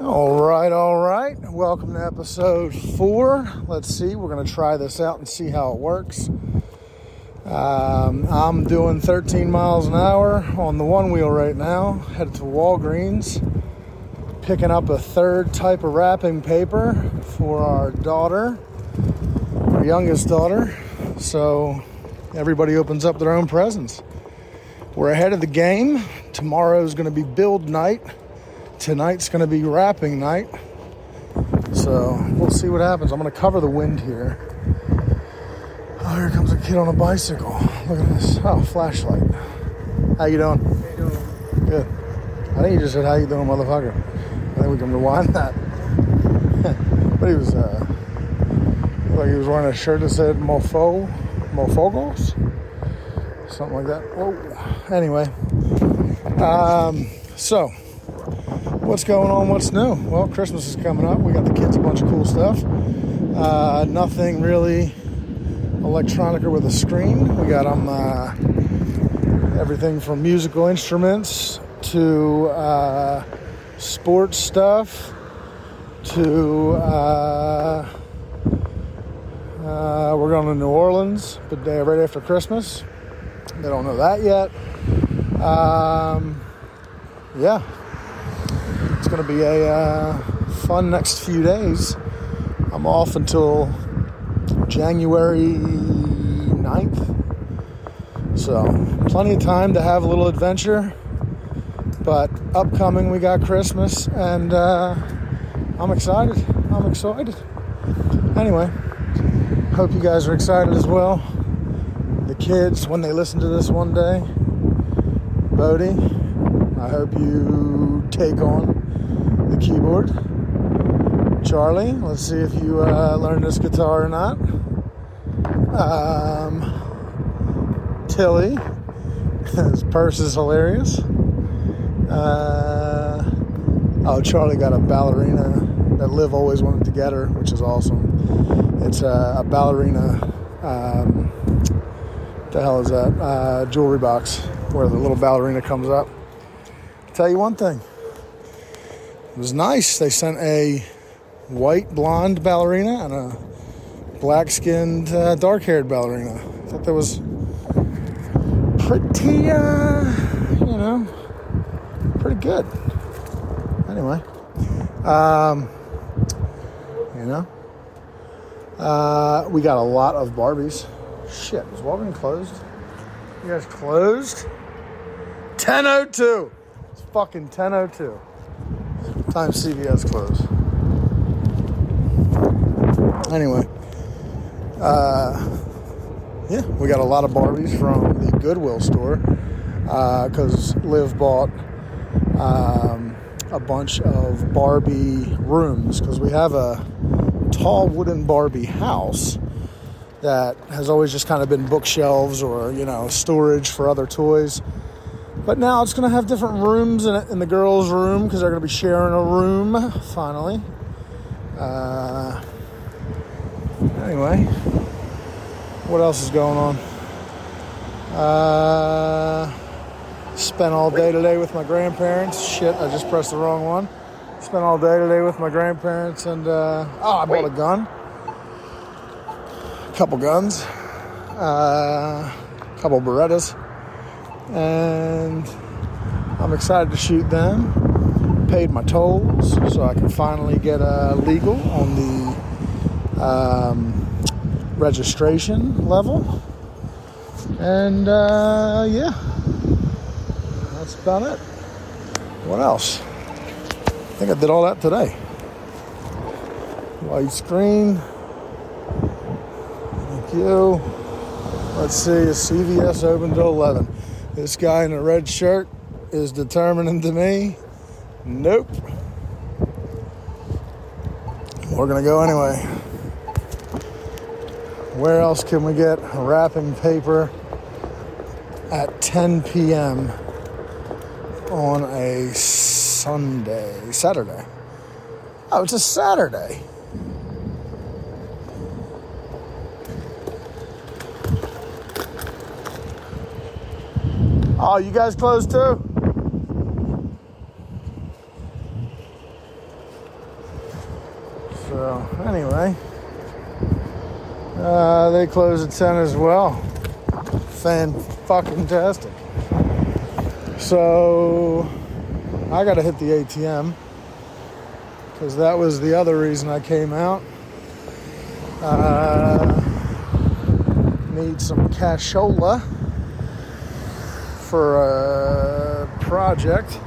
All right, all right. Welcome to episode four. Let's see, we're going to try this out and see how it works. Um, I'm doing 13 miles an hour on the OneWheel right now, headed to Walgreens, picking up a third type of wrapping paper for our daughter, our youngest daughter. So everybody opens up their own presents. We're ahead of the game. Tomorrow is going to be build night tonight's going to be wrapping night. So we'll see what happens. I'm going to cover the wind here. Oh, here comes a kid on a bicycle. Look at this. Oh, flashlight. How you doing? How you doing? Good. I think you just said how you doing, motherfucker. I think we can rewind that. but he was uh, like he was wearing a shirt that said "mofo," "mofogos," something like that. Whoa. Anyway, um, so what's going on? What's new? Well, Christmas is coming up. We got the kids a bunch of cool stuff. Uh, nothing really electronic or with a screen. We got them uh, everything from musical instruments to uh, sports stuff to uh, uh, we're going to New Orleans the day right after Christmas. They don't know that yet. Um, yeah, it's going to be a uh, fun next few days. I'm off until January 9th. So, plenty of time to have a little adventure. But upcoming, we got Christmas, and uh, I'm excited. I'm excited. Anyway, hope you guys are excited as well. The kids, when they listen to this one day, Bodie, I hope you take on the keyboard. Charlie, let's see if you uh, learned this guitar or not. Um, Tilly, his purse is hilarious. Uh, oh, Charlie got a ballerina that Liv always wanted to get her, which is awesome. It's a, a ballerina. Um, the hell is that? Uh, jewelry box where the little ballerina comes up. I'll tell you one thing it was nice. They sent a white blonde ballerina and a black skinned, uh, dark haired ballerina. I thought that was pretty, uh, you know, pretty good. Anyway, um, you know, uh, we got a lot of Barbies. Shit, was Walgreens closed? You guys closed? 1002. It's fucking 1002 time CVS closed. Anyway, uh, yeah, we got a lot of Barbies from the Goodwill store because uh, Liv bought um, a bunch of Barbie rooms because we have a tall wooden Barbie house that has always just kind of been bookshelves or you know storage for other toys but now it's going to have different rooms in, it, in the girls' room because they're going to be sharing a room finally. Uh, anyway, what else is going on? Uh, spent all day today with my grandparents. Shit, I just pressed the wrong one. Spent all day today with my grandparents, and uh, oh, I bought a gun, a couple guns, uh, a couple Berettas and I'm excited to shoot them. Paid my tolls so I can finally get uh, legal on the um, registration level. And uh, yeah, that's about it. What else? I think I did all that today. White screen. Thank you. Let's see, is CVS open till 11? This guy in a red shirt is determining to me, nope. We're gonna go anyway. Where else can we get wrapping paper at 10 p.m. on a Sunday, Saturday? Oh, it's a Saturday. Oh, you guys closed too? So, anyway, uh, they close at 10 as well. Fan fucking tastic. So, I got to hit the ATM because that was the other reason I came out. Uh, need some cashola for a project.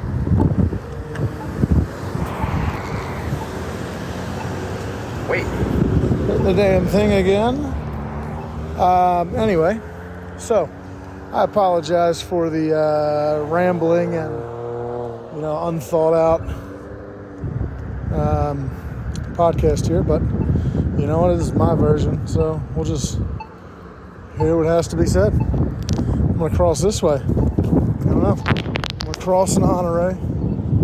Wait. Hit the damn thing again. Um, anyway, so I apologize for the uh, rambling and you know unthought out um, podcast here, but you know what? This is my version, so we'll just hear what has to be said. I'm gonna cross this way. I don't know. I'm gonna cross an Honore.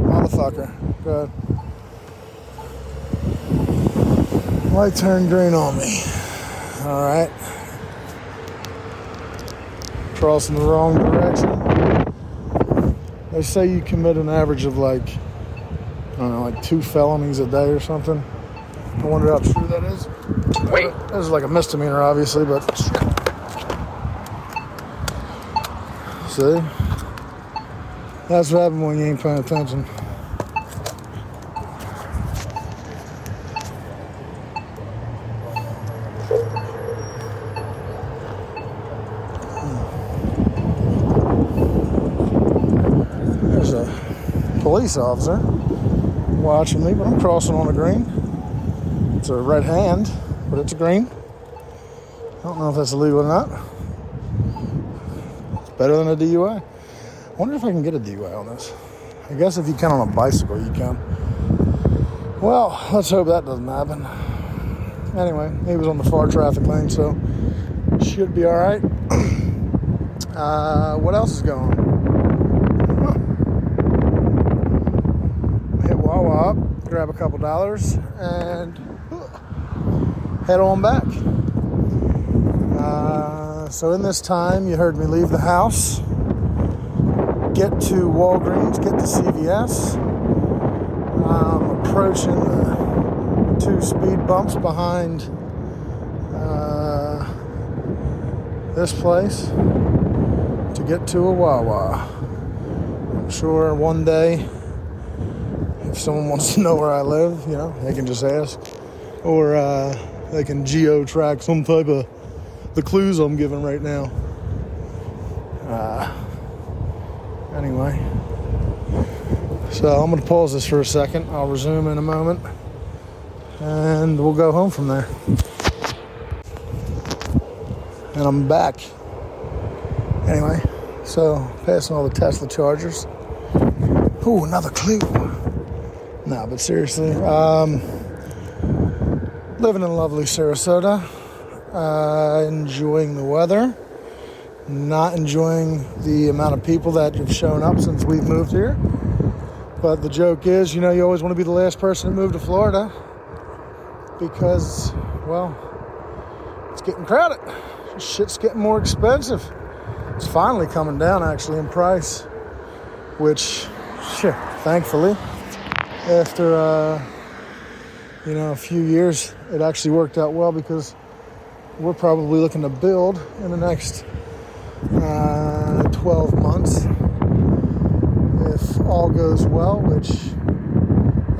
Motherfucker. Good. Light turned green on me. All right. Crossing the wrong direction. They say you commit an average of like, I don't know, like two felonies a day or something. I wonder how true that is. Wait. This is like a misdemeanor, obviously, but see, that's what happens when you ain't paying attention. There's a police officer watching me, but I'm crossing on a green. It's a red hand, but it's a green. I don't know if that's illegal or not. It's better than a DUI. I wonder if I can get a DUI on this. I guess if you can on a bicycle, you can. Well, let's hope that doesn't happen. Anyway, he was on the far traffic lane, so should be all right. uh, what else is going on? Huh. Hit Wawa up, grab a couple dollars, and head on back. Uh, so in this time, you heard me leave the house, get to Walgreens, get to CVS. I'm approaching the two speed bumps behind uh, this place to get to a Wawa. I'm sure one day, if someone wants to know where I live, you know, they can just ask, or uh, they can geo track some type of the clues I'm giving right now. Uh, anyway, so I'm going to pause this for a second. I'll resume in a moment, and we'll go home from there. And I'm back. Anyway, so passing all the Tesla chargers. Ooh, another clue. No, but seriously, um, living in lovely Sarasota, uh, enjoying the weather, not enjoying the amount of people that have shown up since we've moved here. But the joke is, you know, you always want to be the last person to move to Florida because, well, it's getting crowded. Shit's getting more expensive. It's finally coming down actually in price, which, shit, thankfully, after uh, you know a few years, it actually worked out well because we're probably looking to build in the next uh, 12 months if all goes well, which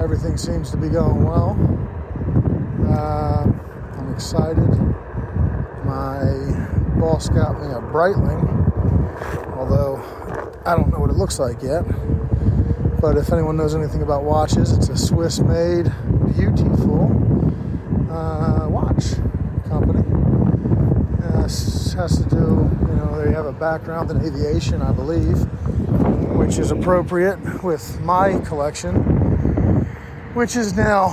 everything seems to be going well. Uh, I'm excited. My boss got me a Breitling, although I don't know what it looks like yet. But if anyone knows anything about watches, it's a Swiss made, beautiful uh, watch company. Uh, has to do, you know, they have a background in aviation, I believe, which is appropriate with my collection, which is now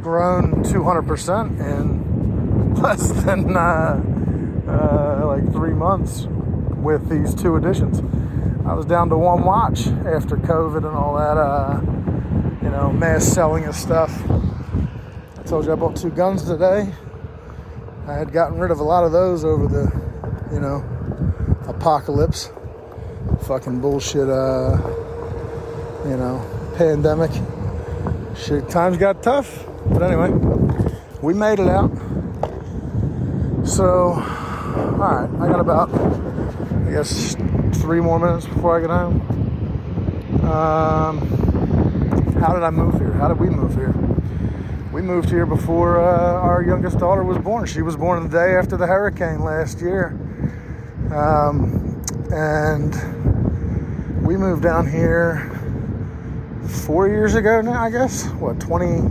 grown 200% in less than uh, uh, like three months with these two additions. I was down to one watch after COVID and all that, uh, you know, mass selling of stuff. I told you I bought two guns today. I had gotten rid of a lot of those over the, you know, apocalypse, fucking bullshit, uh, you know, pandemic. shit, times got tough. But anyway, we made it out. So, all right, I got about, I guess, three more minutes before I get home. Um, how did I move here? How did we move here? We moved here before uh, our youngest daughter was born. She was born the day after the hurricane last year. Um, and we moved down here four years ago now, I guess. What, 20,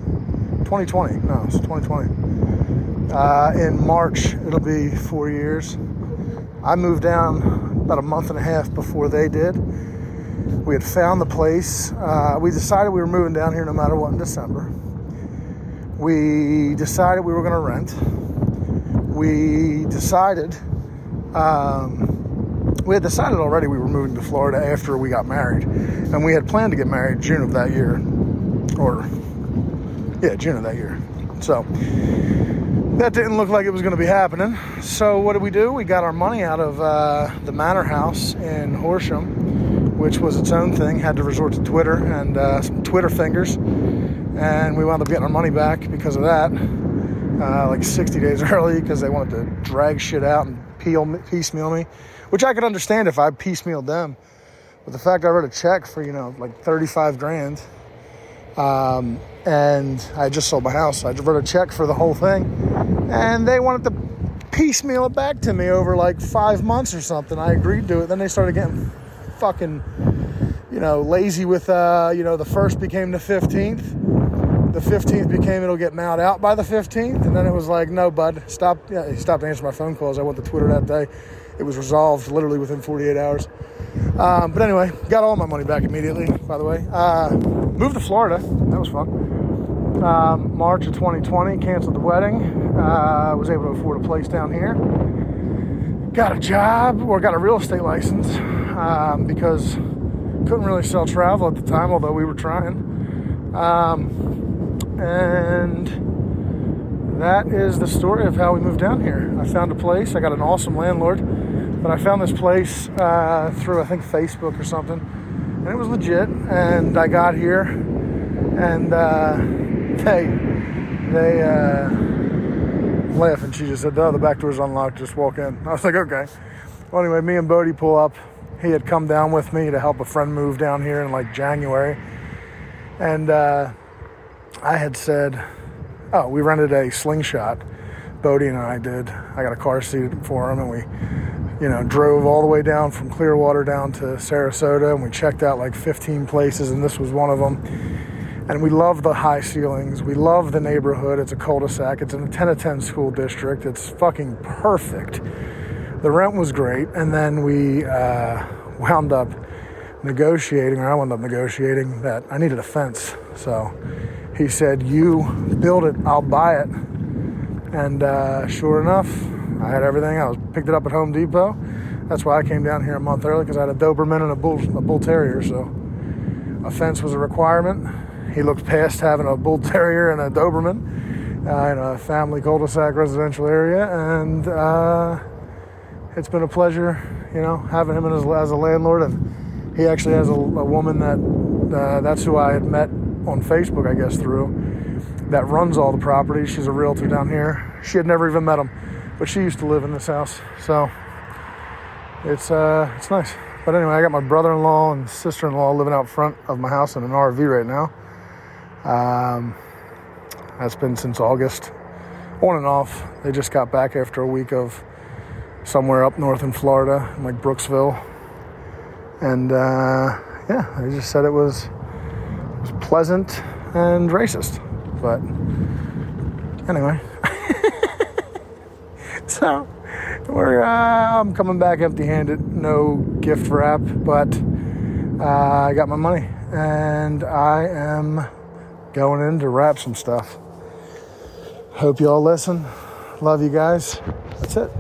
2020? No, it's 2020. Uh, in March, it'll be four years. I moved down about a month and a half before they did. We had found the place. Uh, we decided we were moving down here no matter what in December. We decided we were going to rent. We decided, um, we had decided already we were moving to Florida after we got married. And we had planned to get married June of that year. Or, yeah, June of that year. So, that didn't look like it was going to be happening. So, what did we do? We got our money out of uh, the manor house in Horsham, which was its own thing, had to resort to Twitter and uh, some Twitter fingers and we wound up getting our money back because of that, uh, like 60 days early, because they wanted to drag shit out and peel, piecemeal me, which I could understand if I piecemealed them. But the fact I wrote a check for, you know, like 35 grand, um, and I just sold my house, I just wrote a check for the whole thing, and they wanted to piecemeal it back to me over like five months or something. I agreed to it. Then they started getting fucking, you know, lazy with, uh, you know, the first became the 15th the 15th became it'll get mailed out by the 15th and then it was like no bud stop. Yeah he stopped answering my phone calls. I went to twitter that day. It was resolved literally within 48 hours. Um, but anyway got all my money back immediately by the way. Uh, moved to florida. That was fun. Um, march of 2020 canceled the wedding. Uh, was able to afford a place down here. Got a job or got a real estate license um, because couldn't really sell travel at the time although we were trying. Um, and that is the story of how we moved down here. I found a place. I got an awesome landlord, but I found this place uh, through I think Facebook or something, and it was legit. And I got here, and uh, they they uh, laughed, and she just said, "Oh, the back door's unlocked. Just walk in." I was like, "Okay." Well, anyway, me and Bodie pull up. He had come down with me to help a friend move down here in like January, and uh, I had said, oh, we rented a slingshot. Bodie and I did. I got a car seat for him, and we, you know, drove all the way down from Clearwater down to Sarasota, and we checked out like 15 places, and this was one of them. And we love the high ceilings. We love the neighborhood. It's a cul-de-sac. It's in a 10 of 10 school district. It's fucking perfect. The rent was great, and then we uh, wound up negotiating, or I wound up negotiating that I needed a fence. So he said, You build it, I'll buy it. And uh, sure enough, I had everything. I was picked it up at Home Depot. That's why I came down here a month early because I had a Doberman and a bull, a bull terrier. So a fence was a requirement. He looked past having a bull terrier and a Doberman uh, in a family cul-de-sac residential area, and uh, it's been a pleasure, you know, having him as, as a landlord. And he actually has a, a woman that uh, that's who I had met on Facebook, I guess, through that runs all the properties. She's a realtor down here. She had never even met him, but she used to live in this house. So it's uh, it's nice. But anyway, I got my brother-in-law and sister-in-law living out front of my house in an RV right now. Um, that's been since August, on and off. They just got back after a week of somewhere up north in Florida, like Brooksville, and uh, yeah, they just said it was pleasant and racist. But anyway, so we're uh, I'm coming back empty-handed, no gift wrap, but uh, I got my money and I am going in to wrap some stuff. Hope you all listen. Love you guys. That's it.